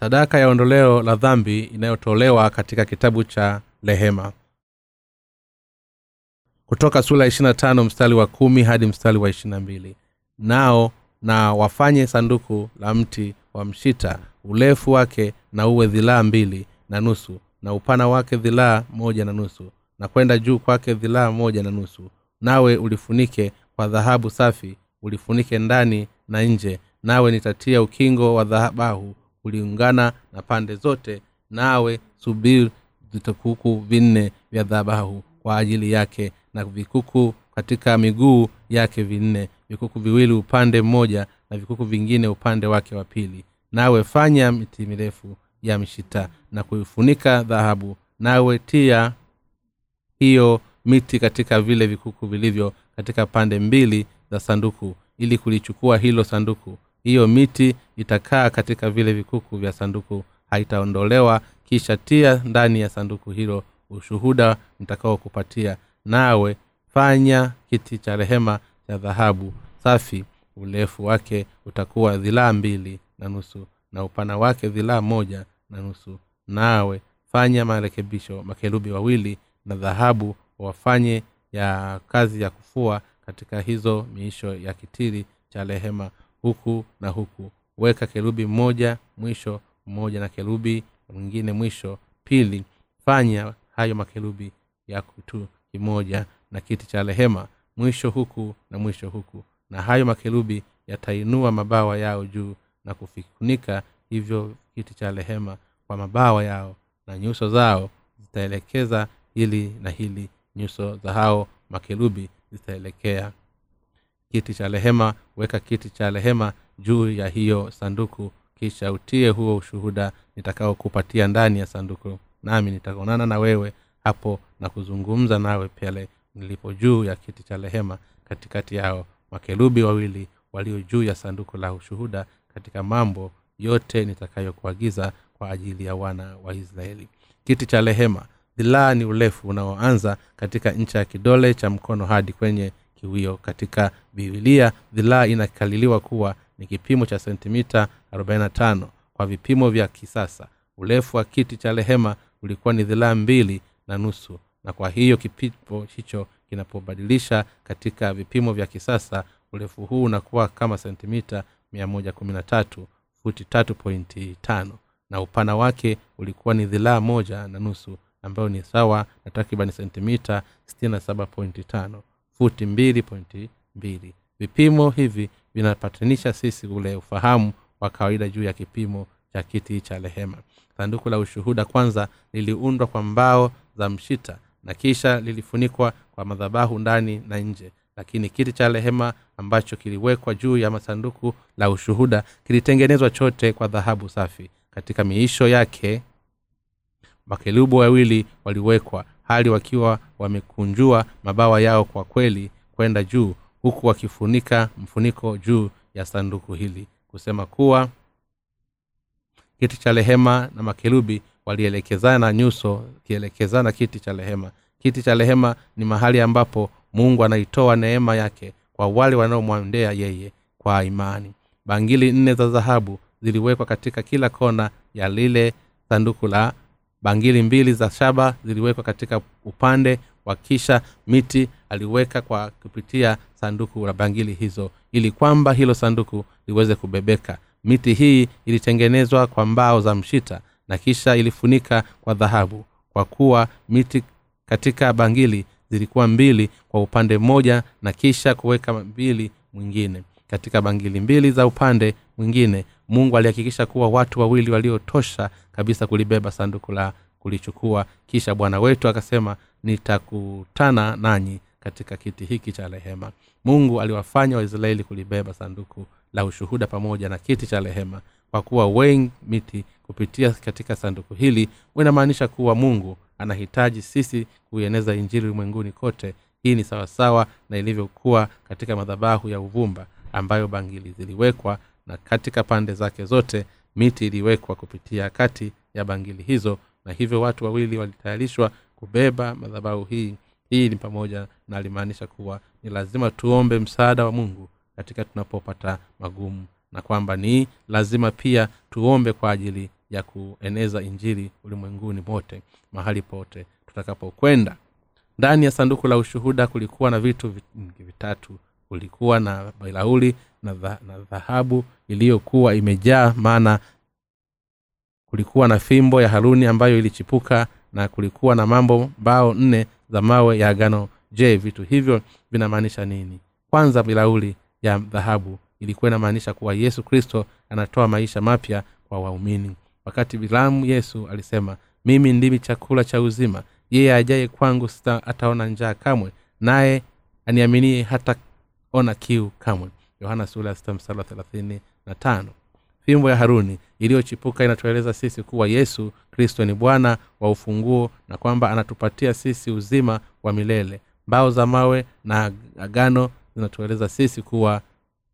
sadaka ya ondoleo la dhambi inayotolewa katika kitabu cha rehema. Kutoka sura ya tano mstari wa kumi hadi mstari wa ishirina mbili. Nao na wafanye sanduku la mti wa mshita urefu wake na uwe dhilaa mbili na nusu na upana wake dhilaa moja na nusu na kwenda juu kwake dhilaa moja na nusu. Nawe ulifunike kwa dhahabu safi ulifunike ndani na nje nawe nitatia ukingo wa dhahabahu uliungana na pande zote nawe subiri vitukuku vinne vya dhabahu kwa ajili yake na vikuku katika miguu yake vinne vikuku viwili upande mmoja na vikuku vingine upande wake wa pili. Nawe fanya miti mirefu ya mshita na kuifunika dhahabu nawe tia hiyo miti katika vile vikuku vilivyo katika pande mbili za sanduku ili kulichukua hilo sanduku hiyo miti itakaa katika vile vikuku vya sanduku. Haitaondolewa kisha tia ndani ya sanduku hilo ushuhuda mtakaokupatia nawe fanya kiti cha rehema cha dhahabu. Safi urefu wake utakuwa dhilaa mbili na nusu na upana wake dhilaa moja na nusu. Nawe fanya marekebisho makerubi wawili na dhahabu wafanye ya kazi ya kufua katika hizo miisho ya kitiri cha rehema huku na huku. Weka kerubi mmoja mwisho mmoja na kerubi mwingine mwisho. Pili fanya hayo makerubi ya kitu kimoja na kiti cha rehema mwisho huku na mwisho huku. Na hayo makerubi yatainua mabawa yao juu na kufunika hivyo kiti cha rehema kwa mabawa yao na nyuso zao zitaelekeza hili na hili. Nyuso za hao makerubi zitaelekea kiti cha rehema weka kiti cha rehema juu ya hiyo sanduku kisha utie huo ushuhuda nitakaokupatia ndani ya sanduku nami nitaonana na wewe hapo na kuzungumza nawe pale nilipo juu ya kiti cha rehema katikati yao makerubi wawili walio juu ya sanduku la ushuhuda katika mambo yote nitakayokuagiza kwa ajili ya wana wa israeli. Kiti cha rehema dhilaa ni urefu unaoanza katika ncha ya kidole cha mkono hadi kwenye kiwio katika bibilia dhilaa inakaliliwa kuwa ni kipimo cha sentimita 45 kwa vipimo vya kisasa. Urefu wa kiti cha rehema ulikuwa ni dhilaa mbili na nusu na kwa hiyo kipimo hicho kinapobadilisha katika vipimo vya kisasa urefu huu unakuwa kama sentimita 113 futi 3.5 na upana wake ulikuwa ni dhilaa moja na nusu ambayo ni sawa na takriban sentimita 67.5 futi 2.2 vipimo hivi vinapatanisha sisi ule ufahamu wa kawaida juu ya kipimo cha kiti cha rehema. Sanduku la ushuhuda kwanza liliundwa kwa mbao za mshita na kisha lilifunikwa kwa madhabahu ndani na nje. Lakini kiti cha rehema ambacho kiliwekwa juu ya masanduku la ushuhuda kilitengenezwa chote kwa dhahabu safi. Katika miisho yake makelubu wawili waliwekwa hali wakiwa wamekunjua mabawa yao kwa kweli kwenda juu huku wakifunika mfuniko juu ya sanduku hili kusema kuwa kiti cha rehema na makerubi walielekezana nyuso kielekezana kiti cha rehema kiti cha rehema ni mahali ambapo mungu anaitoa neema yake kwa wale wanaomwendea yeye kwa imani. Bangili nne za dhahabu ziliwekwa katika kila kona ya lile sanduku la bangili mbili za shaba ziliwekwa katika upande wa kisha miti aliweka kwa kupitia sanduku la bangili hizo ili kwamba hilo sanduku liweze kubebeka. Miti hii ilitengenezwa kwa mbao za mshita na kisha ilifunika kwa dhahabu kwa kuwa miti katika bangili zilikuwa mbili kwa upande mmoja na kisha kuweka mbili mwingine. Katika bangili mbili za upande mwingine mungu alihakikisha kuwa watu wawili waliotosha kabisa kulibeba sanduku la kulichukua. Kisha bwana wetu akasema nitakutana nanyi katika kiti hiki cha rehema. Mungu aliwafanya waisraeli kulibeba sanduku la ushuhuda pamoja na kiti cha rehema. Kwa kuwa wengi miti kupitia katika sanduku hili inamaanisha kuwa mungu anahitaji sisi kuieneza injili ulimwenguni kote. Hii ni sawasawa na ilivyokuwa katika madhabahu ya uvumba ambayo bangili ziliwekwa na katika pande zake zote miti iliwekwa kupitia kati ya bangili hizo na hivyo watu wawili walitayarishwa kubeba madhabahu hii. Hii ni pamoja na alimaanisha kuwa ni lazima tuombe msaada wa mungu katika tunapopata magumu na kwamba ni lazima pia tuombe kwa ajili ya kueneza injili ulimwenguni mote mahali pote tutakapokwenda. Ndani ya sanduku la ushuhuda kulikuwa na vitu vingi vitatu. Kulikuwa na bilauli na dhahabu iliyokuwa imejaa maana kulikuwa na fimbo ya haruni ambayo ilichipuka na kulikuwa na mambo mbao nne za mawe ya agano. Je vitu hivyo vinamaanisha nini? Kwanza bilauli ya dhahabu ilikuwa inamaanisha kuwa yesu kristo anatoa maisha mapya kwa waumini. Wakati bilamu yesu alisema mimi ndimi chakula cha uzima. Yeye ajaye kwangu sita ataona njaa kamwe naye aniaminie hataona kiu kamwe yohana sula sita mstari thelathini na tano. Fimbo ya haruni iliyochipuka inatueleza sisi kuwa yesu kristo ni bwana wa ufunguo na kwamba anatupatia sisi uzima wa milele. Mbao za mawe na agano zinatueleza sisi kuwa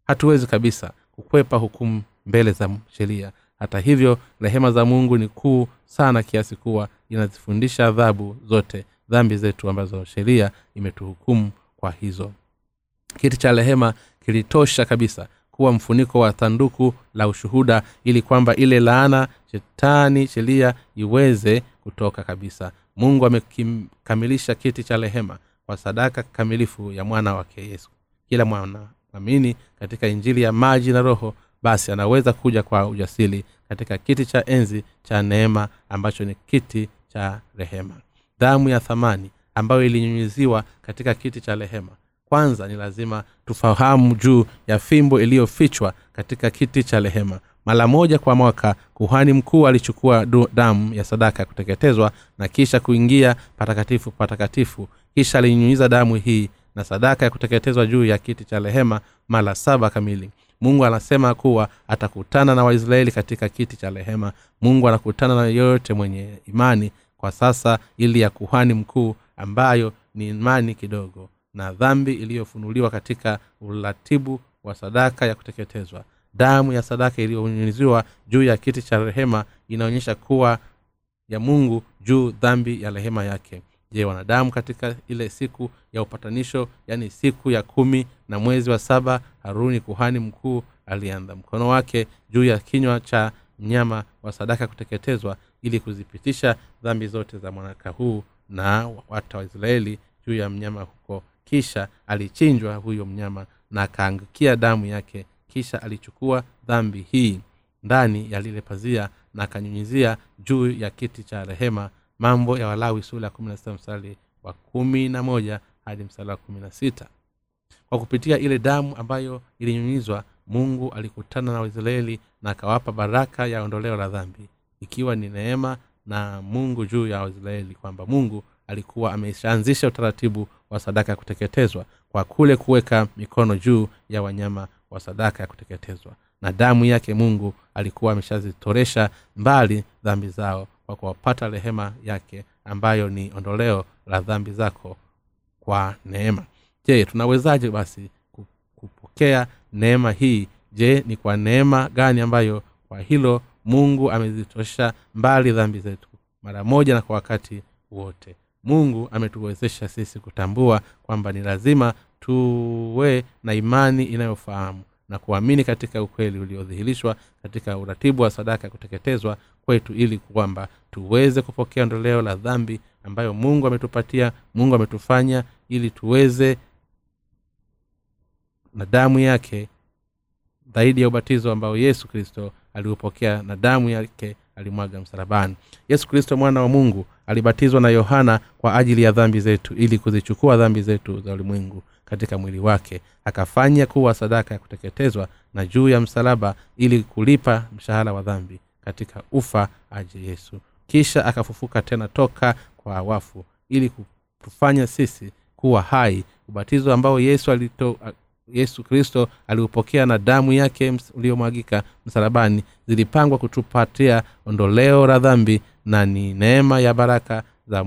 hatuwezi kabisa kukwepa hukumu mbele za sheria. Hata hivyo rehema za mungu ni kuu sana kiasi kuwa inazifundisha adhabu zote dhambi zetu ambazo sheria imetuhukumu kwa hizo. Kiti cha rehema kilitosha kabisa kuwa mfuniko wa sanduku la ushuhuda ili kwamba ile laana shetani sheria iweze kutoka kabisa. Mungu amekamilisha kiti cha rehema kwa sadaka kamilifu ya mwana wake yesu. Kila mwanaamini katika injili ya maji na roho basi anaweza kuja kwa ujasiri katika kiti cha enzi cha neema ambacho ni kiti cha rehema. Damu ya thamani ambayo ilinyunyiziwa katika kiti cha rehema kwanza ni lazima tufahamu juu ya fimbo iliyofichwa katika kiti cha rehema. Mara moja kwa mwaka kuhani mkuu alichukua damu ya sadaka ya kuteketezwa na kisha kuingia patakatifu patakatifu. Kisha alinyunyiza damu hii na sadaka ya kuteketezwa juu ya kiti cha rehema mara saba kamili. Mungu anasema kuwa atakutana na waisraeli katika kiti cha rehema. Mungu anakutana na yeyote mwenye imani kwa sasa ili ya kuhani mkuu ambayo ni imani kidogo na dhambi iliyofunuliwa katika uratibu wa sadaka ya kuteketezwa. Damu ya sadaka iliyonyunyiziwa juu ya kiti cha rehema inaonyesha kuwa ya mungu juu dhambi ya rehema yake. Je wanadamu katika ile siku ya upatanisho yaani siku ya kumi na mwezi wa saba haruni kuhani mkuu alianza mkono wake juu ya kinywa cha mnyama wa sadaka kuteketezwa ili kuzipitisha dhambi zote za mwanaka huu na watu wa israeli juu ya mnyama huko kisha alichinjwa huyo mnyama na akaangukia damu yake. Kisha alichukua dhambi hii ndani ya lile pazia na akanyunyizia juu ya kiti cha rehema. Mambo ya walawi sula kumi na sita mstari wa kumi na moja hadi mstari wa kumi na sita. Kwa kupitia ile damu ambayo ilinyunyizwa mungu alikutana na waisraeli na akawapa baraka ya ondoleo la dhambi ikiwa ni neema na mungu juu ya waisraeli kwamba mungu alikuwa ameshaanzisha utaratibu wa sadaka ya kuteketezwa kwa kule kuweka mikono juu ya wanyama wa sadaka ya kuteketezwa. Na damu yake mungu alikuwa ameshazitoresha mbali dhambi zao kwa kuwapata rehema yake ambayo ni ondoleo la dhambi zako kwa neema. Je tunawezaje basi kupokea neema hii? Je ni kwa neema gani ambayo kwa hilo mungu amezitosha mbali dhambi zetu mara moja na kwa wakati wote mungu ametuwezesha sisi kutambua kwamba ni lazima tuwe na imani inayofahamu na kuamini katika ukweli uliodhihirishwa katika uratibu wa sadaka ya kuteketezwa kwetu ili kwamba tuweze kupokea ondoleo la dhambi ambayo mungu ametupatia mungu ametufanya ili tuweze na damu yake zaidi ya ubatizo ambao yesu kristo aliupokea na damu yake alimwaga msalabani. Yesu kristo mwana wa mungu alibatizwa na yohana kwa ajili ya dhambi zetu ili kuzichukua dhambi zetu za ulimwengu katika mwili wake akafanya kuwa sadaka ya kuteketezwa na juu ya msalaba ili kulipa mshahara wa dhambi katika ufa aje yesu. Kisha akafufuka tena toka kwa wafu ili kutufanya sisi kuwa hai. Ubatizo ambao yesu alito, yesu kristo aliupokea na damu yake uliyomwagika msalabani zilipangwa kutupatia ondoleo la dhambi na ni neema ya baraka za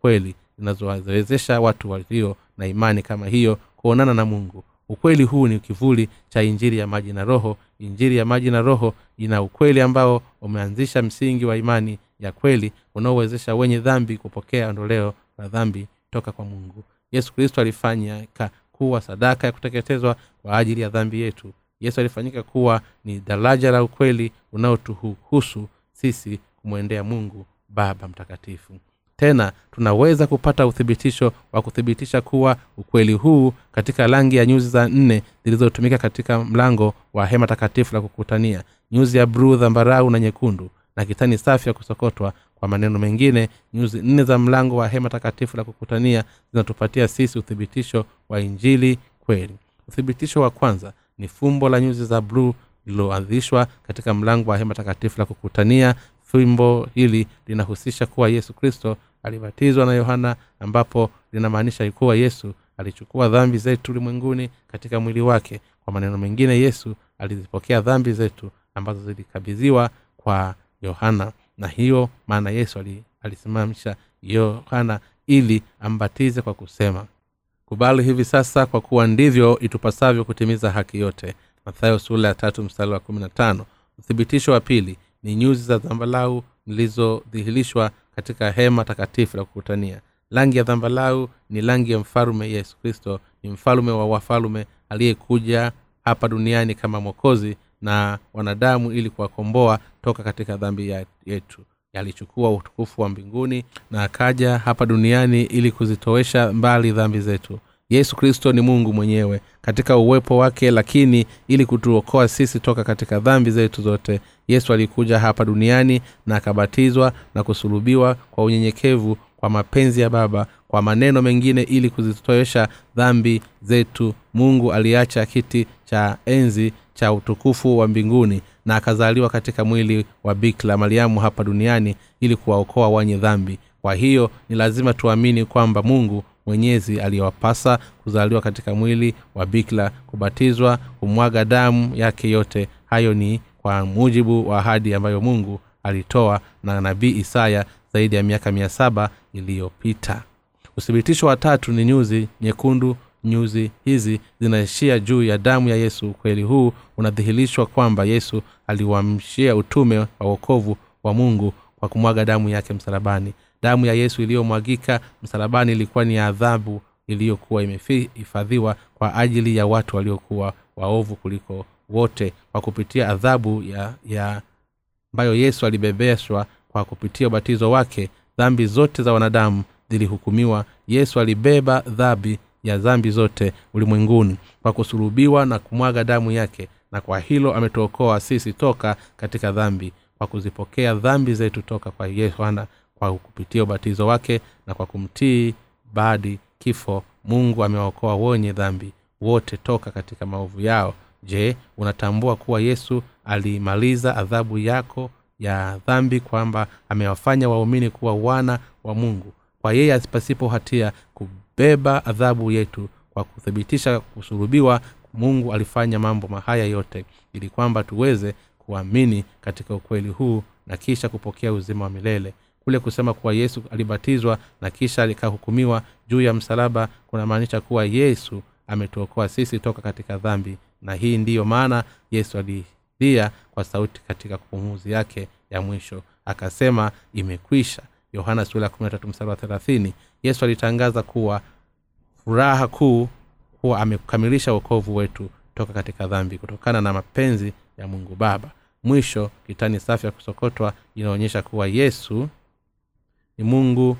kweli zinazowawezesha watu walio na imani kama hiyo kuonana na mungu. Ukweli huu ni kivuli cha injiri ya maji na roho. Injiri ya maji na roho ina ukweli ambao umeanzisha msingi wa imani ya kweli unaowezesha wenye dhambi kupokea ondoleo la dhambi toka kwa mungu. Yesu kristo alifanyika kuwa sadaka ya kuteketezwa kwa ajili ya dhambi yetu. Yesu alifanyika kuwa ni daraja la ukweli unaotuhusu sisi kumwendea mungu baba mtakatifu. Tena tunaweza kupata uthibitisho wa kuthibitisha kuwa ukweli huu katika rangi ya nyuzi za nne zilizotumika katika mlango wa hema takatifu la kukutania nyuzi ya bruu dhambarau na nyekundu na kitani safi ya kusokotwa kwa maneno mengine nyuzi nne za mlango wa hema takatifu la kukutania zinatupatia sisi uthibitisho wa injili kweli. Uthibitisho wa kwanza ni fumbo la nyuzi za bluu lililoanzishwa katika mlango wa hema takatifu la kukutania fimbo hili linahusisha kuwa yesu kristo alibatizwa na yohana ambapo linamaanisha kuwa yesu alichukua dhambi zetu ulimwenguni katika mwili wake. Kwa maneno mengine yesu alizipokea dhambi zetu ambazo zilikabidhiwa kwa yohana. Na hiyo maana yesu alisimamisha yohana ili ambatize kwa kusema kubali hivi sasa kwa kuwa ndivyo itupasavyo kutimiza haki yote. Mathayo sula ya tatu mstari wa kumi na tano. Uthibitisho wa pili ni nyuzi za dhambalau zilizodhihirishwa katika hema takatifu la kukutania. Rangi ya dhambalau ni rangi ya mfalume yesu kristo ni mfalume wa wafalume aliyekuja hapa duniani kama mwokozi na wanadamu ili kuwakomboa toka katika dhambi yetu. Alichukua utukufu wa mbinguni na akaja hapa duniani ili kuzitowesha mbali dhambi zetu yesu kristo ni mungu mwenyewe katika uwepo wake lakini ili kutuokoa sisi toka katika dhambi zetu zote yesu alikuja hapa duniani na akabatizwa na kusulubiwa kwa unyenyekevu kwa mapenzi ya baba kwa maneno mengine ili kuzitowesha dhambi zetu. Mungu aliacha kiti cha enzi cha utukufu wa mbinguni na akazaliwa katika mwili wa bikla mariamu hapa duniani ili kuwaokoa wenye dhambi. Kwa hiyo ni lazima tuamini kwamba mungu mwenyezi aliyewapasa kuzaliwa katika mwili wa bikla kubatizwa kumwaga damu yake yote. Hayo ni kwa mujibu wa ahadi ambayo mungu alitoa na nabii isaya zaidi ya miaka mia saba iliyopita. Uthibitisho wa tatu ni nyuzi nyekundu. Nyuzi hizi zinaishia juu ya damu ya yesu. Ukweli huu unadhihirishwa kwamba yesu aliwamshia utume wa wokovu wa mungu kwa kumwaga damu yake msalabani damu ya yesu iliyomwagika msalabani ilikuwa ni adhabu iliyokuwa imehifadhiwa kwa ajili ya watu waliokuwa waovu kuliko wote kwa kupitia adhabu ya ya ambayo yesu alibebeshwa kwa kupitia ubatizo wake. Dhambi zote za wanadamu zilihukumiwa. Yesu alibeba dhambi ya dhambi zote ulimwenguni kwa kusulubiwa na kumwaga damu yake na kwa hilo ametuokoa sisi toka katika dhambi kwa kuzipokea dhambi zetu toka kwa yohana kwa kupitia ubatizo wake na kwa kumtii badi kifo mungu amewaokoa wenye dhambi wote toka katika maovu yao. Je unatambua kuwa yesu alimaliza adhabu yako ya dhambi kwamba amewafanya waumini kuwa wana wa mungu? Kwa yeye pasipo hatia kubeba adhabu yetu kwa kuthibitisha kusulubiwa mungu alifanya mambo mahaya yote ili kwamba tuweze kuamini katika ukweli huu na kisha kupokea uzima wa milele kule kusema kuwa yesu alibatizwa na kisha alikahukumiwa juu ya msalaba kunamaanisha kuwa yesu ametuokoa sisi toka katika dhambi. Na hii ndiyo maana yesu alilia kwa sauti katika kupumuzi yake ya mwisho akasema imekwisha. Yohana yesu alitangaza kuwa furaha kuu kuwa amekamilisha uokovu wetu toka katika dhambi kutokana na mapenzi ya mungu baba. Mwisho kitani safi ya kusokotwa inaonyesha kuwa yesu ni mungu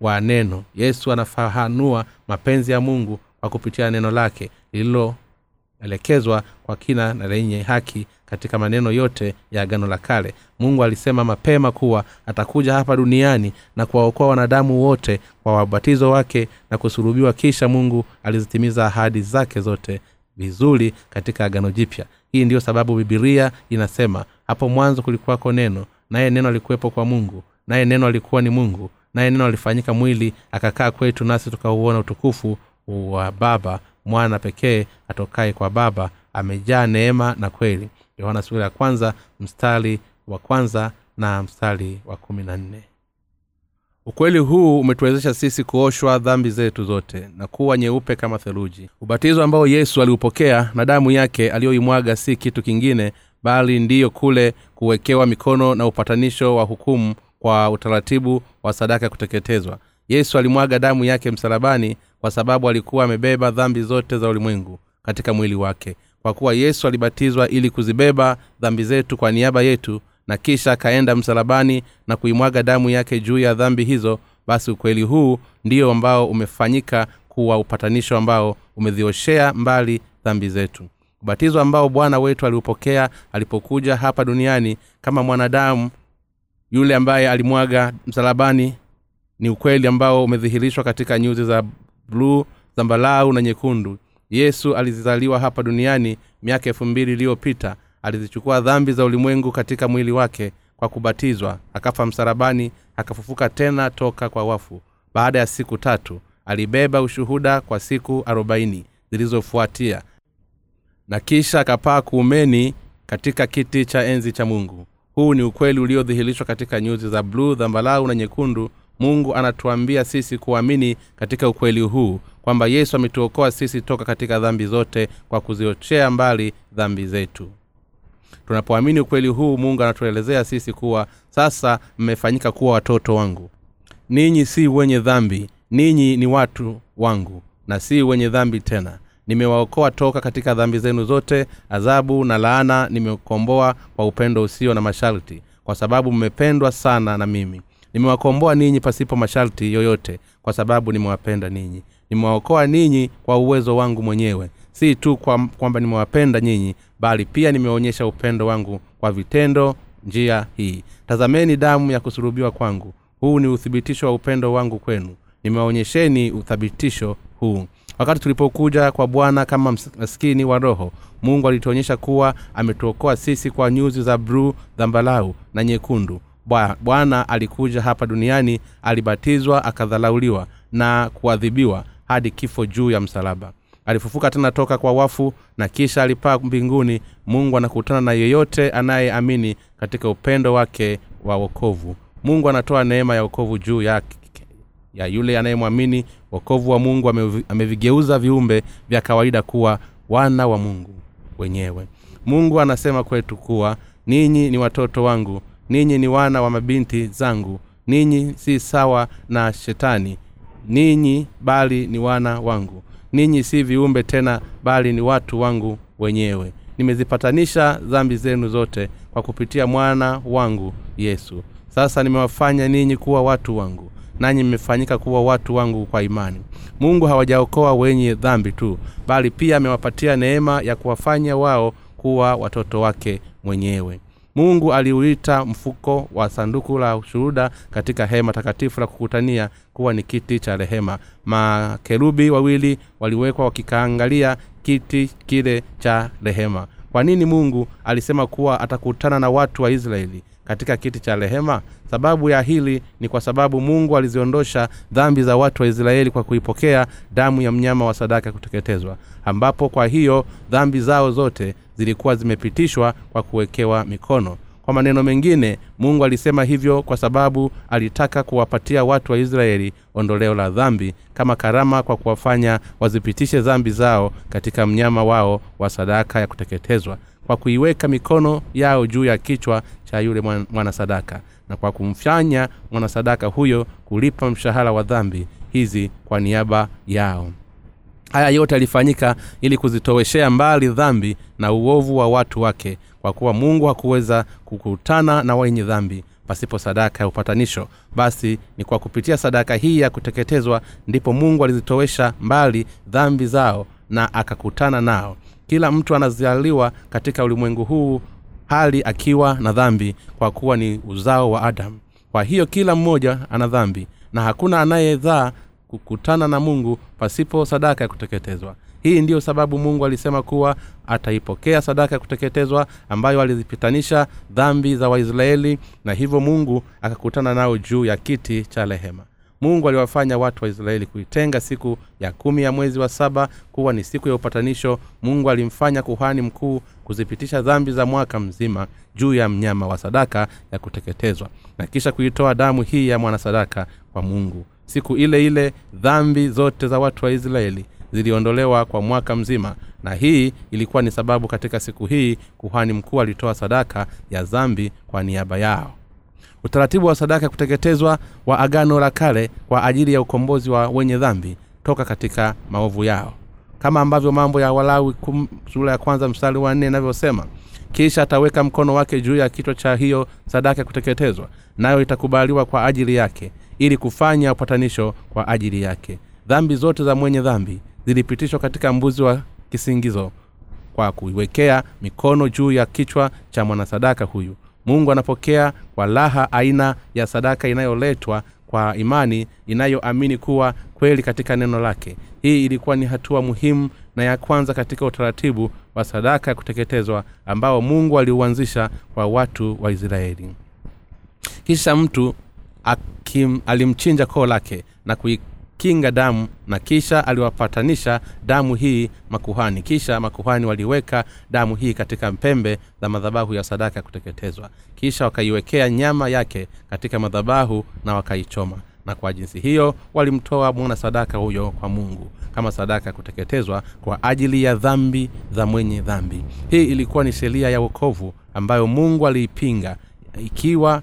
wa neno. Yesu anafahanua mapenzi ya mungu kwa kupitia neno lake lililoelekezwa kwa kina na lenye haki katika maneno yote ya agano la kale. Mungu alisema mapema kuwa atakuja hapa duniani na kuwaokoa wanadamu wote kwa wabatizo wake na kusurubiwa kisha mungu alizitimiza ahadi zake zote vizuri katika agano jipya. Hii ndiyo sababu bibilia inasema hapo mwanzo kulikuwako neno naye neno alikuwepo kwa mungu naye neno alikuwa ni mungu naye neno alifanyika mwili akakaa kwetu nasi tukauona utukufu wa baba mwana pekee atokaye kwa baba amejaa neema na kweli. Yohana sura ya kwanza mstari wa kwanza na mstari wa kumi na nne. Ukweli huu umetuwezesha sisi kuoshwa dhambi zetu zote na kuwa nyeupe kama theluji. Ubatizo ambao yesu aliupokea na damu yake aliyoimwaga si kitu kingine bali ndiyo kule kuwekewa mikono na upatanisho wa hukumu kwa utaratibu wa sadaka ya kuteketezwa. Yesu alimwaga damu yake msalabani kwa sababu alikuwa amebeba dhambi zote za ulimwengu katika mwili wake. Kwa kuwa yesu alibatizwa ili kuzibeba dhambi zetu kwa niaba yetu na kisha akaenda msalabani na kuimwaga damu yake juu ya dhambi hizo basi ukweli huu ndio ambao umefanyika kuwa upatanisho ambao umezioshea mbali dhambi zetu. Ubatizo ambao bwana wetu aliupokea alipokuja hapa duniani kama mwanadamu yule ambaye alimwaga msalabani ni ukweli ambao umedhihirishwa katika nyuzi za bluu zambalau na nyekundu. Yesu alizizaliwa hapa duniani miaka elfu mbili iliyopita. Alizichukua dhambi za ulimwengu katika mwili wake kwa kubatizwa akafa msarabani akafufuka tena toka kwa wafu. Baada ya siku tatu alibeba ushuhuda kwa siku arobaini zilizofuatia. Na kisha akapaa kuumeni katika kiti cha enzi cha mungu huu ni ukweli uliodhihirishwa katika nyuzi za bluu dhambalau na nyekundu. Mungu anatuambia sisi kuamini katika ukweli huu kwamba yesu ametuokoa sisi toka katika dhambi zote kwa kuziochea mbali dhambi zetu. Tunapoamini ukweli huu mungu anatuelezea sisi kuwa sasa mmefanyika kuwa watoto wangu. Ninyi si wenye dhambi ninyi ni watu wangu na si wenye dhambi tena nimewaokoa toka katika dhambi zenu zote adhabu na laana nimekomboa kwa upendo usio na masharti kwa sababu mmependwa sana na mimi. Nimewakomboa ninyi pasipo masharti yoyote kwa sababu nimewapenda ninyi. Nimewaokoa ninyi kwa uwezo wangu mwenyewe si tu kwamba kwa nimewapenda nyinyi bali pia nimeonyesha upendo wangu kwa vitendo njia hii. Tazameni damu ya kusurubiwa kwangu. Huu ni uthibitisho wa upendo wangu kwenu. Nimewaonyesheni uthabitisho huu wakati tulipokuja kwa bwana kama maskini wa roho mungu alituonyesha kuwa ametuokoa sisi kwa nyuzi za bruu dhambalau na nyekundu. Bwana alikuja hapa duniani alibatizwa akadhalauliwa na kuadhibiwa hadi kifo juu ya msalaba. Alifufuka tena toka kwa wafu na kisha alipaa mbinguni. Mungu anakutana na yeyote anayeamini katika upendo wake wa wokovu. Mungu anatoa neema ya wokovu juu yake ya yule anayemwamini. Wokovu wa mungu amevigeuza viumbe vya kawaida kuwa wana wa mungu wenyewe. Mungu anasema kwetu kuwa ninyi ni watoto wangu ninyi ni wana wa mabinti zangu ninyi si sawa na shetani ninyi bali ni wana wangu ninyi si viumbe tena bali ni watu wangu wenyewe. Nimezipatanisha dhambi zenu zote kwa kupitia mwana wangu yesu. Sasa nimewafanya ninyi kuwa watu wangu nanyi mmefanyika kuwa watu wangu kwa imani. Mungu hawajaokoa wenye dhambi tu bali pia amewapatia neema ya kuwafanya wao kuwa watoto wake mwenyewe. Mungu aliuita mfuko wa sanduku la shuhuda katika hema takatifu la kukutania kuwa ni kiti cha rehema. Makerubi wawili waliwekwa wakikaangalia kiti kile cha rehema kwa nini mungu alisema kuwa atakutana na watu wa israeli katika kiti cha rehema? Sababu ya hili ni kwa sababu mungu aliziondosha dhambi za watu wa israeli kwa kuipokea damu ya mnyama wa sadaka kuteketezwa ambapo kwa hiyo dhambi zao zote zilikuwa zimepitishwa kwa kuwekewa mikono kwa maneno mengine mungu alisema hivyo kwa sababu alitaka kuwapatia watu wa israeli ondoleo la dhambi kama karama kwa kuwafanya wazipitishe dhambi zao katika mnyama wao wa sadaka ya kuteketezwa kwa kuiweka mikono yao juu ya kichwa cha yule mwanasadaka na kwa kumfanya mwanasadaka huyo kulipa mshahara wa dhambi hizi kwa niaba yao. Haya yote yalifanyika ili kuzitoweshea mbali dhambi na uovu wa watu wake kwa kuwa mungu hakuweza kukutana na wenye dhambi pasipo sadaka ya upatanisho. Basi ni kwa kupitia sadaka hii ya kuteketezwa ndipo mungu alizitowesha mbali dhambi zao na akakutana nao. Kila mtu anazaliwa katika ulimwengu huu hali akiwa na dhambi kwa kuwa ni uzao wa adamu kwa hiyo kila mmoja ana dhambi na hakuna anayedhaa kukutana na mungu pasipo sadaka ya kuteketezwa hii ndiyo sababu mungu alisema kuwa ataipokea sadaka ya kuteketezwa ambayo alizipitanisha dhambi za waisraeli na hivyo mungu akakutana nao juu ya kiti cha rehema. Mungu aliwafanya watu wa israeli kuitenga siku ya kumi ya mwezi wa saba kuwa ni siku ya upatanisho. Mungu alimfanya kuhani mkuu kuzipitisha dhambi za mwaka mzima juu ya mnyama wa sadaka ya kuteketezwa na kisha kuitoa damu hii ya mwanasadaka kwa mungu. Siku ile ile dhambi zote za watu wa israeli ziliondolewa kwa mwaka mzima na hii ilikuwa ni sababu katika siku hii kuhani mkuu alitoa sadaka ya dhambi kwa niaba yao. Utaratibu wa sadaka ya kuteketezwa wa agano la kale kwa ajili ya ukombozi wa wenye dhambi toka katika maovu yao. Kama ambavyo mambo ya walawi sura ya kwanza mstari wa nne inavyosema kisha ataweka mkono wake juu ya kichwa cha hiyo sadaka ya kuteketezwa nayo itakubaliwa kwa ajili yake ili kufanya upatanisho kwa ajili yake. Dhambi zote za mwenye dhambi zilipitishwa katika mbuzi wa kisingizo kwa kuiwekea mikono juu ya kichwa cha mwanasadaka huyu. Mungu anapokea kwa raha aina ya sadaka inayoletwa kwa imani inayoamini kuwa kweli katika neno lake. Hii ilikuwa ni hatua muhimu na ya kwanza katika utaratibu wa sadaka ya kuteketezwa ambao mungu aliuanzisha kwa watu wa israeli. Kisha mtu akim, alimchinja koo lake na kuikinga damu na kisha aliwapatanisha damu hii makuhani. Kisha makuhani waliweka damu hii katika pembe za madhabahu ya sadaka ya kuteketezwa. Kisha wakaiwekea nyama yake katika madhabahu na wakaichoma. Na kwa jinsi hiyo walimtoa mwana sadaka huyo kwa mungu kama sadaka ya kuteketezwa kwa ajili ya dhambi za mwenye dhambi. Hii ilikuwa ni sheria ya wokovu ambayo mungu aliipinga ikiwa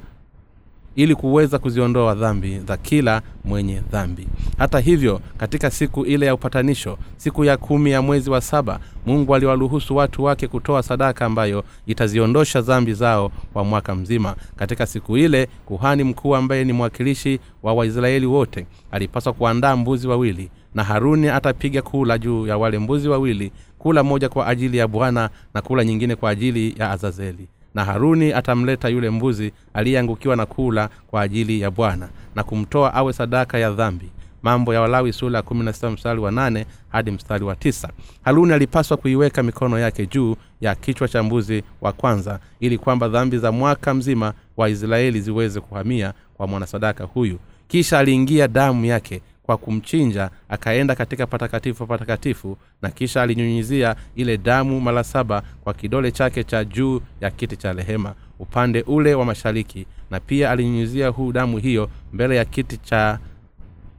ili kuweza kuziondoa dhambi za kila mwenye dhambi. Hata hivyo katika siku ile ya upatanisho siku ya kumi ya mwezi wa saba mungu aliwaruhusu watu wake kutoa sadaka ambayo itaziondosha dhambi zao kwa mwaka mzima. Katika siku ile kuhani mkuu ambaye ni mwakilishi wa waisraeli wote alipaswa kuandaa mbuzi wawili na haruni atapiga kula juu ya wale mbuzi wawili kula moja kwa ajili ya bwana na kula nyingine kwa ajili ya azazeli na haruni atamleta yule mbuzi aliyeangukiwa na kula kwa ajili ya bwana na kumtoa awe sadaka ya dhambi. Mambo ya walawi sula ya mstari wa nane hadi mstari wa tisa. Haruni alipaswa kuiweka mikono yake juu ya kichwa cha mbuzi wa kwanza ili kwamba dhambi za mwaka mzima wa israeli ziweze kuhamia kwa mwanasadaka huyu. Kisha aliingia damu yake kwa kumchinja akaenda katika patakatifu patakatifu na kisha alinyunyizia ile damu mara saba kwa kidole chake cha juu ya kiti cha rehema upande ule wa mashariki na pia alinyunyizia huu damu hiyo mbele ya kiti cha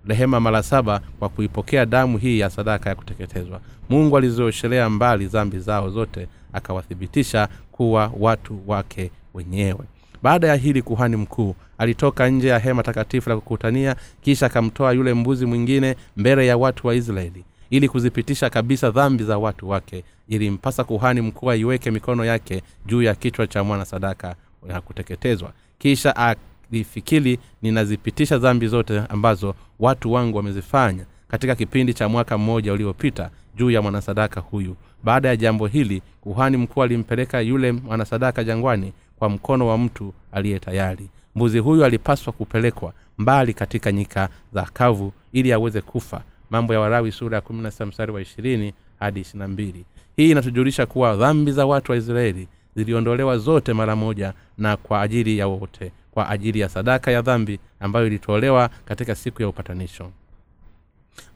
rehema mara saba kwa kuipokea damu hii ya sadaka ya kuteketezwa. Mungu alizioshelea mbali zambi zao zote akawathibitisha kuwa watu wake wenyewe baada ya hili kuhani mkuu alitoka nje ya hema takatifu la kukutania kisha akamtoa yule mbuzi mwingine mbele ya watu wa israeli ili kuzipitisha kabisa dhambi za watu wake ilimpasa kuhani mkuu aiweke mikono yake juu ya kichwa cha mwana sadaka ya kuteketezwa. Kisha alifikiri ninazipitisha dhambi zote ambazo watu wangu wamezifanya katika kipindi cha mwaka mmoja uliopita juu ya mwanasadaka huyu. Baada ya jambo hili kuhani mkuu alimpeleka yule mwanasadaka jangwani kwa mkono wa mtu aliye tayari. Mbuzi huyu alipaswa kupelekwa mbali katika nyika za kavu ili aweze kufa. Mambo ya warawi sura ya mstari wa ishirini hadi ishirina mbili. Hii inatujulisha kuwa dhambi za watu wa israeli ziliondolewa zote mara moja na kwa ajili ya wote kwa ajili ya sadaka ya dhambi ambayo ilitolewa katika siku ya upatanisho.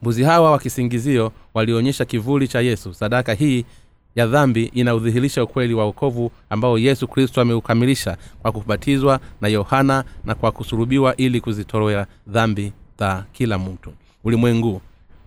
Mbuzi hawa wa kisingizio walionyesha kivuli cha yesu. Sadaka hii ya dhambi inaudhihirisha ukweli wa wokovu ambao yesu kristo ameukamilisha kwa kubatizwa na yohana na kwa kusulubiwa ili kuzitolea dhambi za kila mtu. Ulimwengu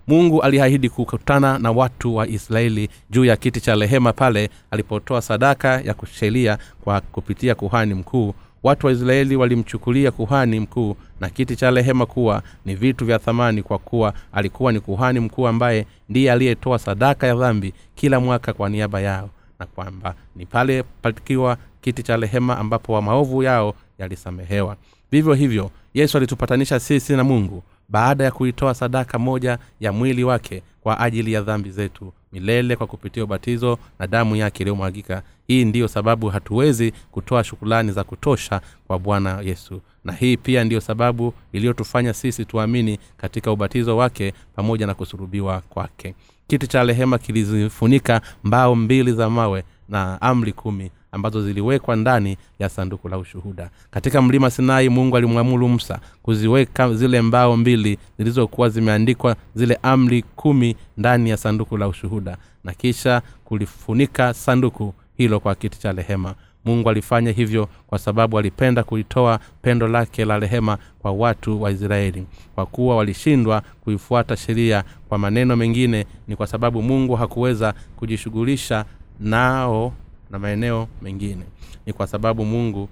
mungu aliahidi kukutana na watu wa israeli juu ya kiti cha rehema pale alipotoa sadaka ya kusheria kwa kupitia kuhani mkuu watu wa israeli walimchukulia kuhani mkuu na kiti cha rehema kuwa ni vitu vya thamani kwa kuwa alikuwa ni kuhani mkuu ambaye ndiye aliyetoa sadaka ya dhambi kila mwaka kwa niaba yao na kwamba ni pale patikiwa kiti cha rehema ambapo wa maovu yao yalisamehewa. Vivyo hivyo yesu alitupatanisha sisi na mungu baada ya kuitoa sadaka moja ya mwili wake kwa ajili ya dhambi zetu milele kwa kupitia ubatizo na damu yake iliyomwagika. Hii ndiyo sababu hatuwezi kutoa shukulani za kutosha kwa bwana yesu. Na hii pia ndiyo sababu iliyotufanya sisi tuamini katika ubatizo wake pamoja na kusurubiwa kwake. Kiti cha rehema kilizifunika mbao mbili za mawe na amri kumi ambazo ziliwekwa ndani ya sanduku la ushuhuda. Katika mlima sinai mungu alimwamuru musa kuziweka zile mbao mbili zilizokuwa zimeandikwa zile amri kumi ndani ya sanduku la ushuhuda na kisha kulifunika sanduku hilo kwa kiti cha rehema. Mungu alifanya hivyo kwa sababu alipenda kulitoa pendo lake la rehema kwa watu wa israeli. Kwa kuwa walishindwa kuifuata sheria kwa maneno mengine ni kwa sababu mungu hakuweza kujishughulisha nao na maeneo mengine. Ni kwa sababu mungu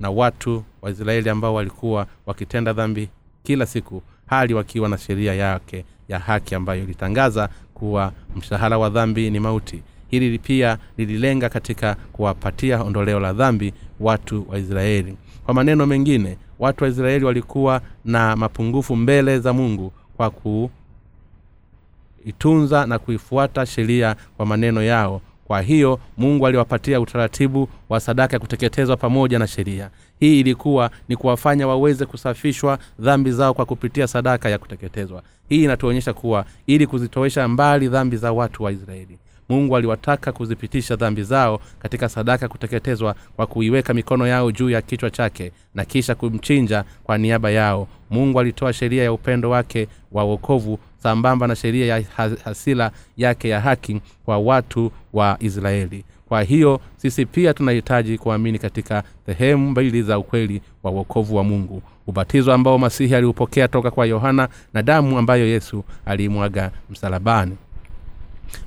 na watu wa israeli ambao walikuwa wakitenda dhambi kila siku hali wakiwa na sheria yake ya haki ambayo ilitangaza kuwa mshahara wa dhambi ni mauti. Hili pia lililenga katika kuwapatia ondoleo la dhambi watu wa israeli. Kwa maneno mengine watu wa israeli walikuwa na mapungufu mbele za mungu kwa kuitunza na kuifuata sheria kwa maneno yao kwa hiyo mungu aliwapatia utaratibu wa sadaka ya kuteketezwa pamoja na sheria. Hii ilikuwa ni kuwafanya waweze kusafishwa dhambi zao kwa kupitia sadaka ya kuteketezwa. Hii inatuonyesha kuwa ili kuzitowesha mbali dhambi za watu wa israeli mungu aliwataka kuzipitisha dhambi zao katika sadaka ya kuteketezwa kwa kuiweka mikono yao juu ya kichwa chake na kisha kumchinja kwa niaba yao. Mungu alitoa sheria ya upendo wake wa wokovu sambamba na sheria ya hasila yake ya haki kwa watu wa israeli. Kwa hiyo sisi pia tunahitaji kuamini katika sehemu mbili za ukweli wa uokovu wa mungu. Ubatizo ambao masihi aliupokea toka kwa yohana na damu ambayo yesu aliimwaga msalabani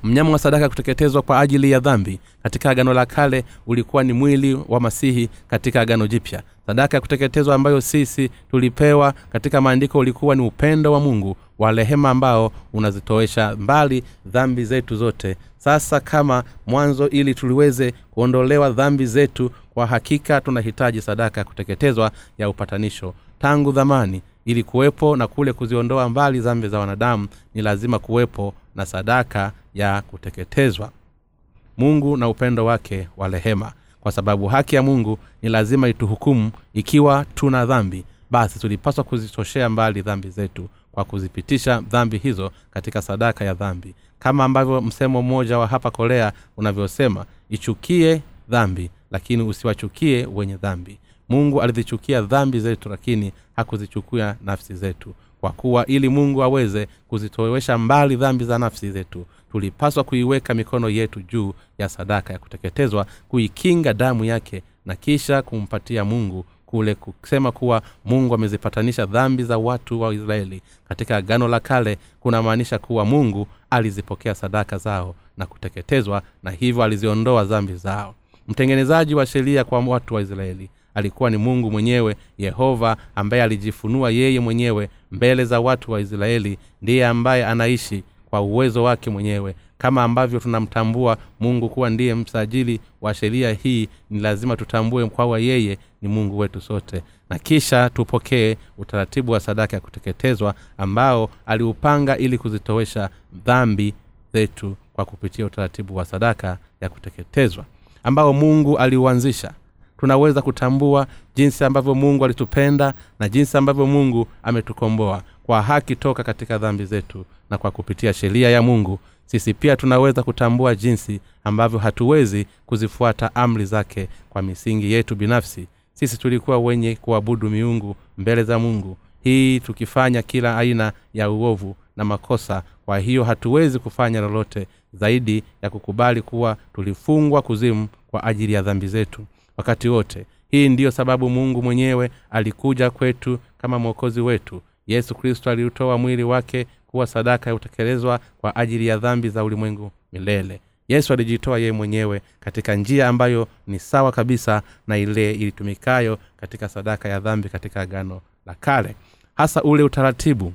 mnyama wa sadaka kuteketezwa kwa ajili ya dhambi katika agano la kale ulikuwa ni mwili wa masihi katika agano jipya. Sadaka ya kuteketezwa ambayo sisi tulipewa katika maandiko ulikuwa ni upendo wa mungu wa rehema ambao unazitowesha mbali dhambi zetu zote. Sasa kama mwanzo ili tuliweze kuondolewa dhambi zetu kwa hakika tunahitaji sadaka ya kuteketezwa ya upatanisho. Tangu dhamani ili kuwepo na kule kuziondoa mbali dhambi za wanadamu ni lazima kuwepo na sadaka ya kuteketezwa. Mungu na upendo wake wa rehema. Kwa sababu haki ya mungu ni lazima ituhukumu. Ikiwa tuna dhambi basi tulipaswa kuzitoshea mbali dhambi zetu kwa kuzipitisha dhambi hizo katika sadaka ya dhambi. Kama ambavyo msemo mmoja wa hapa korea unavyosema ichukie dhambi lakini usiwachukie wenye dhambi. Mungu alizichukia dhambi zetu lakini hakuzichukia nafsi zetu kwa kuwa ili mungu aweze kuzitowesha mbali dhambi za nafsi zetu tulipaswa kuiweka mikono yetu juu ya sadaka ya kuteketezwa kuikinga damu yake na kisha kumpatia mungu kule kusema kuwa mungu amezipatanisha dhambi za watu wa israeli. Katika agano la kale kunamaanisha kuwa mungu alizipokea sadaka zao na kuteketezwa na hivyo aliziondoa dhambi zao. Mtengenezaji wa sheria kwa watu wa israeli alikuwa ni mungu mwenyewe yehova ambaye alijifunua yeye mwenyewe mbele za watu wa israeli ndiye ambaye anaishi kwa uwezo wake mwenyewe. Kama ambavyo tunamtambua mungu kuwa ndiye msajili wa sheria hii ni lazima tutambue kwawa yeye ni mungu wetu sote. Na kisha tupokee utaratibu wa sadaka ya kuteketezwa ambao aliupanga ili kuzitowesha dhambi zetu kwa kupitia utaratibu wa sadaka ya kuteketezwa ambao mungu aliuanzisha tunaweza kutambua jinsi ambavyo mungu alitupenda na jinsi ambavyo mungu ametukomboa. Kwa haki toka katika dhambi zetu na kwa kupitia sheria ya mungu sisi pia tunaweza kutambua jinsi ambavyo hatuwezi kuzifuata amri zake kwa misingi yetu binafsi. Sisi tulikuwa wenye kuabudu miungu mbele za mungu. Hii tukifanya kila aina ya uovu na makosa kwa hiyo hatuwezi kufanya lolote zaidi ya kukubali kuwa tulifungwa kuzimu kwa ajili ya dhambi zetu wakati wote. Hii ndiyo sababu mungu mwenyewe alikuja kwetu kama mwokozi wetu. Yesu kristo aliutoa mwili wake kuwa sadaka ya kutekelezwa kwa ajili ya dhambi za ulimwengu milele. Yesu alijitoa yeye mwenyewe katika njia ambayo ni sawa kabisa na ile ilitumikayo katika sadaka ya dhambi katika agano la kale. Hasa ule utaratibu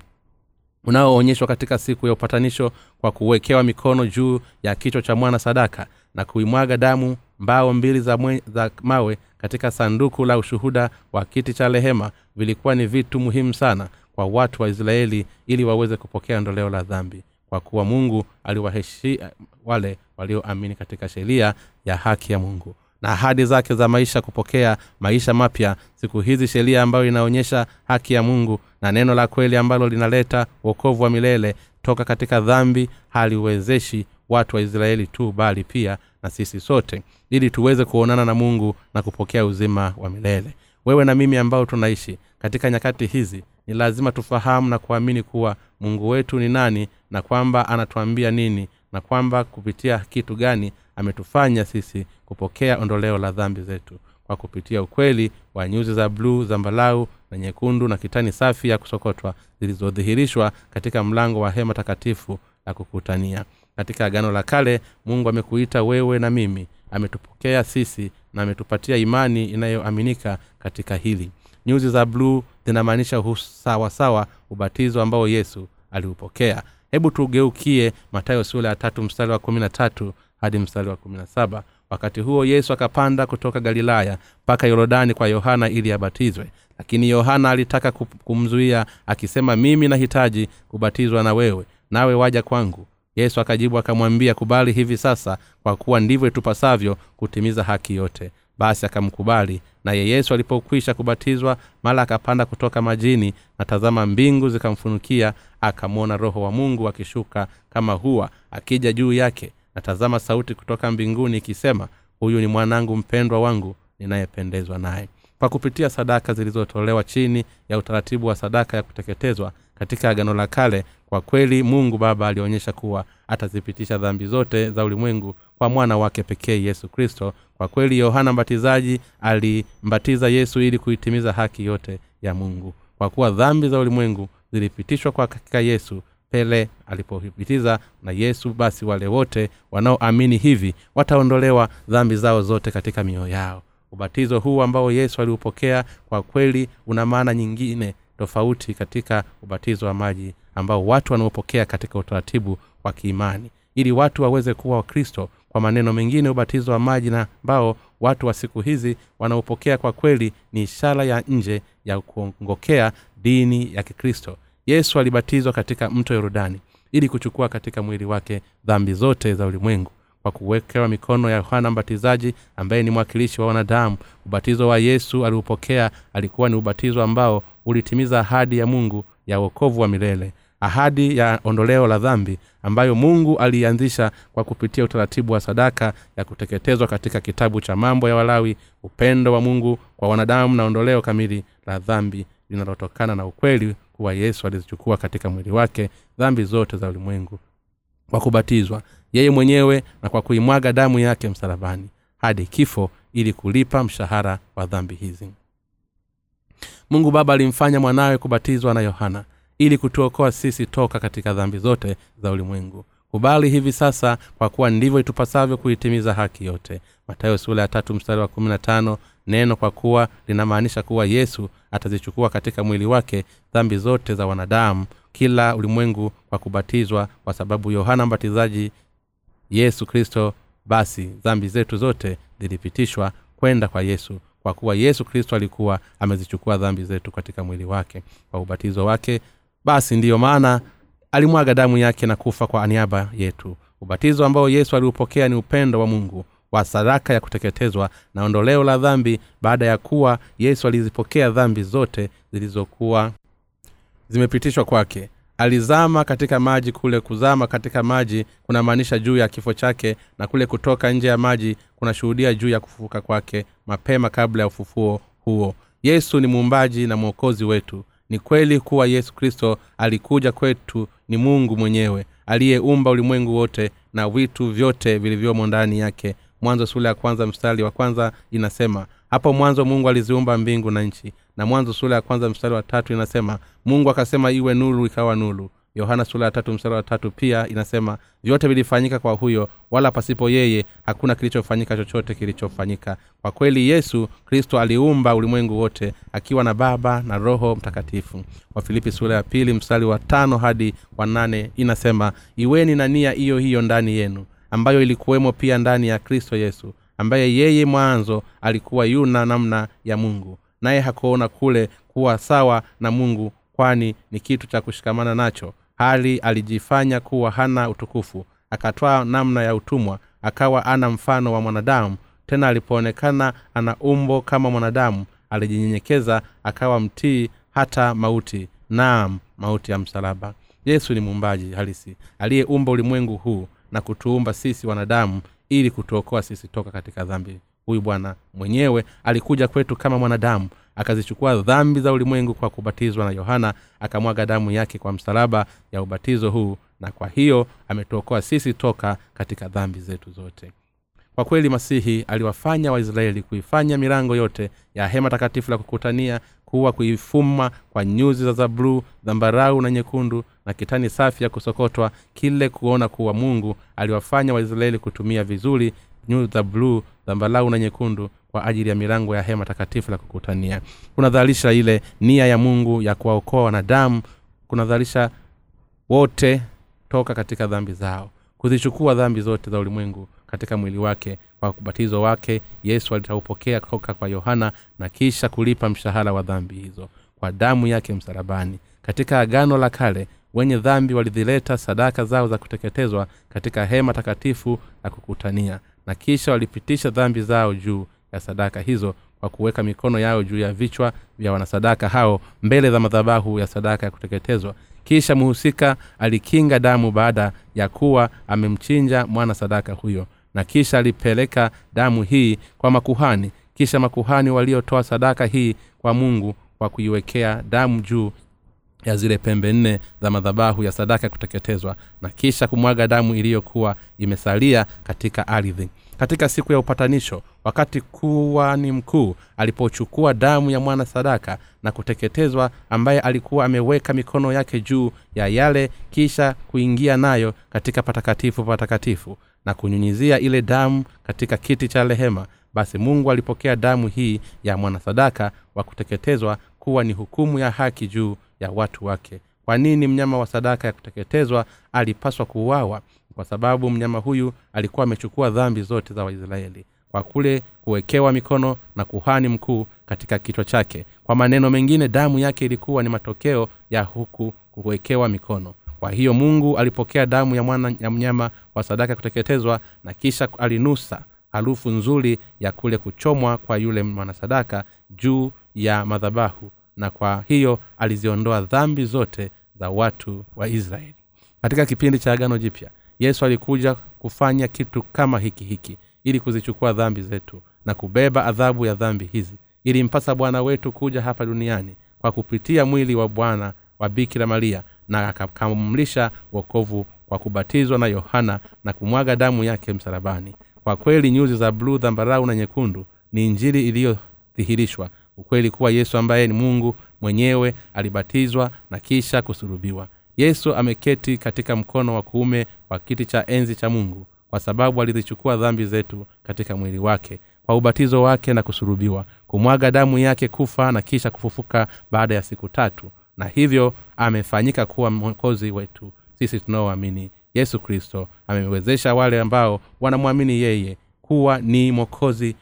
unaoonyeshwa katika siku ya upatanisho kwa kuwekewa mikono juu ya kichwa cha mwana sadaka na kuimwaga damu mbao mbili za, mwe, za mawe katika sanduku la ushuhuda wa kiti cha rehema vilikuwa ni vitu muhimu sana kwa watu wa israeli ili waweze kupokea ondoleo la dhambi. Kwa kuwa mungu aliwaheshi wale walioamini katika sheria ya haki ya mungu. Na ahadi zake za maisha kupokea maisha mapya siku hizi sheria ambayo inaonyesha haki ya mungu na neno la kweli ambalo linaleta uokovu wa milele toka katika dhambi haliwezeshi watu wa israeli tu bali pia na sisi sote ili tuweze kuonana na mungu na kupokea uzima wa milele. Wewe na mimi ambao tunaishi katika nyakati hizi ni lazima tufahamu na kuamini kuwa mungu wetu ni nani na kwamba anatuambia nini na kwamba kupitia kitu gani ametufanya sisi kupokea ondoleo la dhambi zetu. Kwa kupitia ukweli wa nyuzi za bluu zambalau na nyekundu na kitani safi ya kusokotwa zilizodhihirishwa katika mlango wa hema takatifu la kukutania katika agano la kale mungu amekuita wewe na mimi. Ametupokea sisi na ametupatia imani inayoaminika katika hili. Nyuzi za bluu zinamaanisha sawasawa ubatizo ambao yesu aliupokea. Hebu tugeukie matayo sula ya tatu mstari wa kumi na tatu hadi mstari wa kumi na saba. Wakati huo yesu akapanda kutoka galilaya mpaka yorodani kwa yohana ili abatizwe. Lakini yohana alitaka kumzuia akisema mimi nahitaji kubatizwa na wewe nawe waja kwangu yesu akajibu akamwambia kubali hivi sasa kwa kuwa ndivyo itupasavyo kutimiza haki yote. Basi akamkubali naye yesu alipokwisha kubatizwa mala akapanda kutoka majini na tazama mbingu zikamfunukia akamwona roho wa mungu akishuka kama huwa akija juu yake. Na tazama sauti kutoka mbinguni ikisema huyu ni mwanangu mpendwa wangu ninayependezwa naye. Kwa kupitia sadaka zilizotolewa chini ya utaratibu wa sadaka ya kuteketezwa katika agano la kale. Kwa kweli mungu baba alionyesha kuwa atazipitisha dhambi zote za ulimwengu kwa mwana wake pekee yesu kristo. Kwa kweli yohana mbatizaji alimbatiza yesu ili kuitimiza haki yote ya mungu. Kwa kuwa dhambi za ulimwengu zilipitishwa kwa katika yesu pele alipopitiza na yesu basi wale wote wanaoamini hivi wataondolewa dhambi zao zote katika mioyo yao. Ubatizo huu ambao yesu aliupokea kwa kweli una maana nyingine tofauti katika ubatizo wa maji ambao watu wanaopokea katika utaratibu wa kiimani. Ili watu waweze kuwa wakristo kwa maneno mengine ubatizo wa maji na ambao watu wa siku hizi wanaopokea kwa kweli ni ishara ya nje ya kuongokea dini ya kikristo. Yesu alibatizwa katika mto yorodani ili kuchukua katika mwili wake dhambi zote za ulimwengu kwa kuwekewa mikono ya yohana mbatizaji ambaye ni mwakilishi wa wanadamu. Ubatizo wa yesu aliupokea alikuwa ni ubatizo ambao ulitimiza ahadi ya mungu ya uokovu wa milele ahadi ya ondoleo la dhambi ambayo mungu aliianzisha kwa kupitia utaratibu wa sadaka ya kuteketezwa katika kitabu cha mambo ya walawi upendo wa mungu kwa wanadamu na ondoleo kamili la dhambi linalotokana na ukweli kuwa yesu alizichukua katika mwili wake dhambi zote za ulimwengu kwa kubatizwa yeye mwenyewe na kwa kuimwaga damu yake msalabani hadi kifo ili kulipa mshahara wa dhambi hizi mungu baba alimfanya mwanawe kubatizwa na yohana ili kutuokoa sisi toka katika dhambi zote za ulimwengu. Kubali hivi sasa kwa kuwa ndivyo itupasavyo kuitimiza haki yote. Matayo sula ya tatu mstari wa kumi na tano neno kwa kuwa linamaanisha kuwa yesu atazichukua katika mwili wake dhambi zote za wanadamu kila ulimwengu kwa kubatizwa kwa sababu yohana mbatizaji yesu kristo basi dhambi zetu zote zilipitishwa kwenda kwa yesu kwa kuwa yesu kristo alikuwa amezichukua dhambi zetu katika mwili wake kwa ubatizo wake basi ndiyo maana alimwaga damu yake na kufa kwa niaba yetu. Ubatizo ambao yesu aliupokea ni upendo wa mungu wa sadaka ya kuteketezwa na ondoleo la dhambi baada ya kuwa yesu alizipokea dhambi zote zilizokuwa zimepitishwa kwake alizama katika maji kule kuzama katika maji kunamaanisha juu ya kifo chake na kule kutoka nje ya maji kunashuhudia juu ya kufufuka kwake mapema kabla ya ufufuo huo. Yesu ni muumbaji na mwokozi wetu. Ni kweli kuwa yesu kristo alikuja kwetu ni mungu mwenyewe aliyeumba ulimwengu wote na vitu vyote vilivyomo ndani yake. Mwanzo sura ya kwanza mstari wa kwanza inasema hapo mwanzo mungu aliziumba mbingu na nchi. Na mwanzo sura ya kwanza mstari wa tatu inasema mungu akasema iwe nuru ikawa nuru. Yohana sura ya tatu mstari wa tatu pia inasema vyote vilifanyika kwa huyo wala pasipo yeye hakuna kilichofanyika chochote kilichofanyika. Kwa kweli yesu kristo aliumba ulimwengu wote akiwa na baba na roho mtakatifu. Wafilipi sura ya pili mstari wa tano hadi wa nane inasema iweni na nia hiyo hiyo ndani yenu ambayo ilikuwemo pia ndani ya kristo yesu ambaye yeye mwanzo alikuwa yuna namna ya mungu. Naye hakuona kule kuwa sawa na mungu kwani ni kitu cha kushikamana nacho. Hali alijifanya kuwa hana utukufu akatwaa namna ya utumwa akawa ana mfano wa mwanadamu. Tena alipoonekana ana umbo kama mwanadamu alijinyenyekeza akawa mtii hata mauti. Naam mauti ya msalaba. Yesu ni muumbaji halisi aliyeumba ulimwengu huu na kutuumba sisi wanadamu ili kutuokoa sisi toka katika dhambi. Huyu bwana mwenyewe alikuja kwetu kama mwanadamu akazichukua dhambi za ulimwengu kwa kubatizwa na yohana akamwaga damu yake kwa msalaba ya ubatizo huu na kwa hiyo ametuokoa sisi toka katika dhambi zetu zote. Kwa kweli masihi aliwafanya waisraeli kuifanya milango yote ya hema takatifu la kukutania kuwa kuifuma kwa nyuzi za zabluu dhambarau na nyekundu na kitani safi ya kusokotwa kile kuona kuwa mungu aliwafanya waisraeli kutumia vizuri nyuu za bluu zambalau na nyekundu kwa ajili ya milango ya hema takatifu la kukutania. Kunadhalisha ile nia ya mungu ya kuwaokoa wanadamu kunadhalisha wote toka katika dhambi zao kuzichukua dhambi zote za ulimwengu katika mwili wake. Kwa ubatizo wake yesu alitaupokea toka kwa yohana na kisha kulipa mshahara wa dhambi hizo kwa damu yake msalabani. Katika agano la kale wenye dhambi walizileta sadaka zao za kuteketezwa katika hema takatifu la kukutania. Na kisha walipitisha dhambi zao juu ya sadaka hizo kwa kuweka mikono yao juu ya vichwa vya wanasadaka hao mbele za madhabahu ya sadaka ya kuteketezwa. Kisha mhusika alikinga damu baada ya kuwa amemchinja mwana sadaka huyo. Na kisha alipeleka damu hii kwa makuhani. Kisha makuhani waliotoa sadaka hii kwa mungu kwa kuiwekea damu juu ya zile pembe nne za madhabahu ya sadaka ya kuteketezwa na kisha kumwaga damu iliyokuwa imesalia katika ardhi. Katika siku ya upatanisho wakati kuwani mkuu alipochukua damu ya mwana sadaka na kuteketezwa ambaye alikuwa ameweka mikono yake juu ya yale kisha kuingia nayo katika patakatifu patakatifu na kunyunyizia ile damu katika kiti cha rehema basi mungu alipokea damu hii ya mwanasadaka wa kuteketezwa kuwa ni hukumu ya haki juu ya watu wake. Kwa nini mnyama wa sadaka ya kuteketezwa alipaswa kuuawa? Kwa sababu mnyama huyu alikuwa amechukua dhambi zote za waisraeli kwa kule kuwekewa mikono na kuhani mkuu katika kichwa chake. Kwa maneno mengine damu yake ilikuwa ni matokeo ya huku kuwekewa mikono. Kwa hiyo mungu alipokea damu ya mwana ya mnyama wa sadaka ya kuteketezwa na kisha alinusa harufu nzuri ya kule kuchomwa kwa yule mwanasadaka juu ya madhabahu na kwa hiyo aliziondoa dhambi zote za watu wa israeli. Katika kipindi cha agano jipya yesu alikuja kufanya kitu kama hiki hiki ili kuzichukua dhambi zetu na kubeba adhabu ya dhambi hizi ilimpasa bwana wetu kuja hapa duniani kwa kupitia mwili wa bwana wa bikira maria na akakamlisha wokovu kwa kubatizwa na yohana na kumwaga damu yake msalabani. Kwa kweli nyuzi za bluu dhambarau na nyekundu ni injili iliyodhihirishwa ukweli kuwa yesu ambaye ni mungu mwenyewe alibatizwa na kisha kusurubiwa. Yesu ameketi katika mkono wa kuume wa kiti cha enzi cha mungu kwa sababu alizichukua dhambi zetu katika mwili wake kwa ubatizo wake na kusurubiwa kumwaga damu yake kufa na kisha kufufuka baada ya siku tatu. Na hivyo amefanyika kuwa mwokozi wetu sisi tunaoamini yesu kristo. Amewezesha wale ambao wanamwamini yeye kuwa ni mwokozi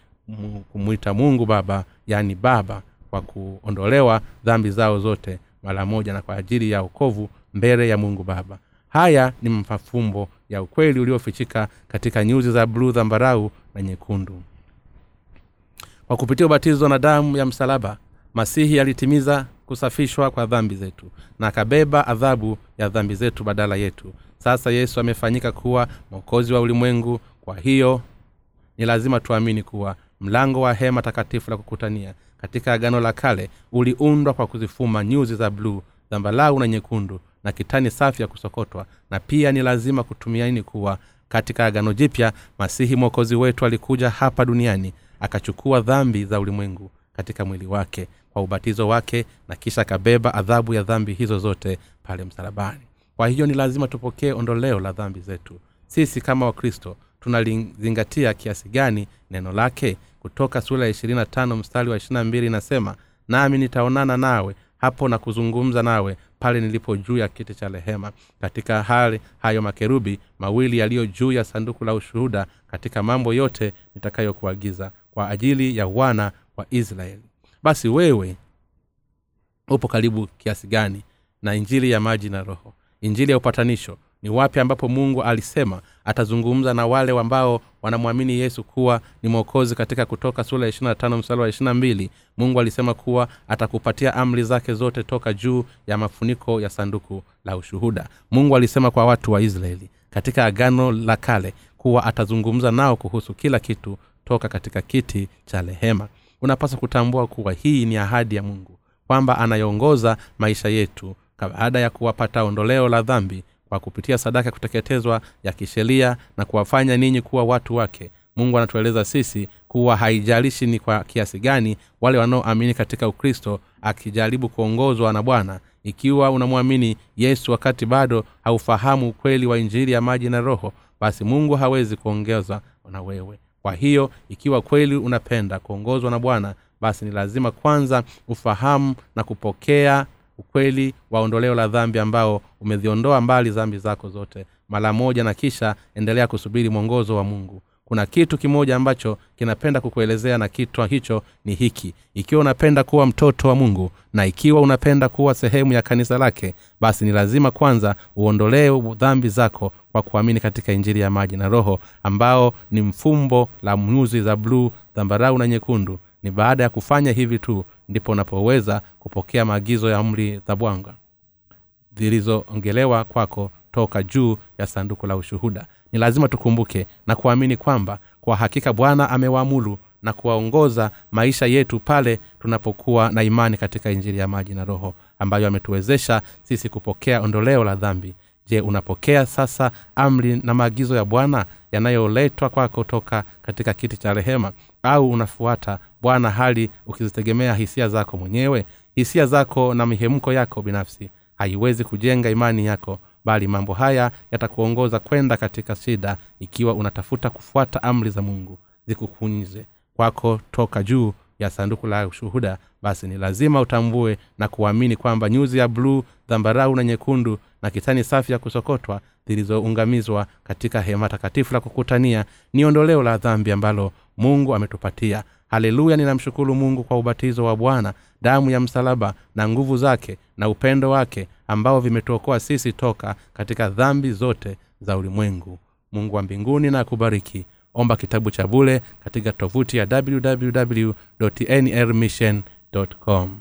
kumwita mungu baba yaani baba kwa kuondolewa dhambi zao zote mara moja na kwa ajili ya ukovu mbele ya mungu baba. Haya ni mafumbo ya ukweli uliofichika katika nyuzi za bluu dhambarau na nyekundu. Kwa kupitia ubatizo na damu ya msalaba masihi alitimiza kusafishwa kwa dhambi zetu na akabeba adhabu ya dhambi zetu badala yetu. Sasa yesu amefanyika kuwa mwokozi wa ulimwengu kwa hiyo ni lazima tuamini kuwa mlango wa hema takatifu la kukutania katika agano la kale uliundwa kwa kuzifuma nyuzi za bluu zambalau na nyekundu na kitani safi ya kusokotwa na pia ni lazima kutumiani kuwa katika agano jipya masihi mwokozi wetu alikuja hapa duniani akachukua dhambi za ulimwengu katika mwili wake kwa ubatizo wake na kisha akabeba adhabu ya dhambi hizo zote pale msalabani. Kwa hiyo ni lazima tupokee ondoleo la dhambi zetu. Sisi kama wakristo tunalizingatia kiasi gani neno lake kutoka sura ya ishirini na tano mstari wa ishirina mbili inasema nami nitaonana nawe hapo na kuzungumza nawe pale nilipo juu ya kiti cha rehema. Katika hali hayo makerubi mawili yaliyo juu ya sanduku la ushuhuda katika mambo yote nitakayokuagiza kwa ajili ya wana wa israeli. Basi wewe upo karibu kiasi gani na injili ya maji na roho? Injili ya upatanisho ni wapi ambapo mungu alisema atazungumza na wale ambao wanamwamini yesu kuwa ni mwokozi katika kutoka sura ya ishirina mstari wa ishirina mbili mungu alisema kuwa atakupatia amri zake zote toka juu ya mafuniko ya sanduku la ushuhuda. Mungu alisema kwa watu wa israeli katika agano la kale kuwa atazungumza nao kuhusu kila kitu toka katika kiti cha rehema. Unapaswa kutambua kuwa hii ni ahadi ya mungu kwamba anayeongoza maisha yetu baada ya kuwapata ondoleo la dhambi kwa kupitia sadaka ya kuteketezwa ya kisheria na kuwafanya ninyi kuwa watu wake. Mungu anatueleza sisi kuwa haijalishi ni kwa kiasi gani wale wanaoamini katika ukristo akijaribu kuongozwa na bwana. Ikiwa unamwamini yesu wakati bado haufahamu ukweli wa injili ya maji na roho basi mungu hawezi kuongezwa na wewe. Kwa hiyo ikiwa kweli unapenda kuongozwa na bwana basi ni lazima kwanza ufahamu na kupokea ukweli wa ondoleo la dhambi ambao umeziondoa mbali dhambi zako zote. Mara moja na kisha endelea kusubiri mwongozo wa mungu. Kuna kitu kimoja ambacho kinapenda kukuelezea na kitwa hicho ni hiki. Ikiwa unapenda kuwa mtoto wa mungu na ikiwa unapenda kuwa sehemu ya kanisa lake basi ni lazima kwanza uondolee dhambi zako kwa kuamini katika injili ya maji na roho ambao ni mfumbo la nyuzi za bluu dhambarau na nyekundu. Ni baada ya kufanya hivi tu ndipo unapoweza kupokea maagizo ya amri za bwanga zilizoongelewa kwako toka juu ya sanduku la ushuhuda. Ni lazima tukumbuke na kuamini kwamba kwa hakika bwana amewaamuru na kuwaongoza maisha yetu pale tunapokuwa na imani katika injili ya maji na roho ambayo ametuwezesha sisi kupokea ondoleo la dhambi je unapokea sasa amri na maagizo ya bwana yanayoletwa kwako toka katika kiti cha rehema? Au unafuata bwana hali ukizitegemea hisia zako mwenyewe? Hisia zako na mihemko yako binafsi haiwezi kujenga imani yako bali mambo haya yatakuongoza kwenda katika shida ikiwa unatafuta kufuata amri za mungu. Zikukunyize kwako toka juu ya sanduku la ushuhuda basi ni lazima utambue na kuamini kwamba nyuzi ya bluu dhambarau na nyekundu na kitani safi ya kusokotwa zilizoungamizwa katika hema takatifu la kukutania ni ondoleo la dhambi ambalo mungu ametupatia. Haleluya ninamshukuru mungu kwa ubatizo wa bwana damu ya msalaba na nguvu zake na upendo wake ambao vimetuokoa sisi toka katika dhambi zote za ulimwengu. Mungu wa mbinguni na akubariki omba kitabu cha bule katika tovuti ya www nrmission com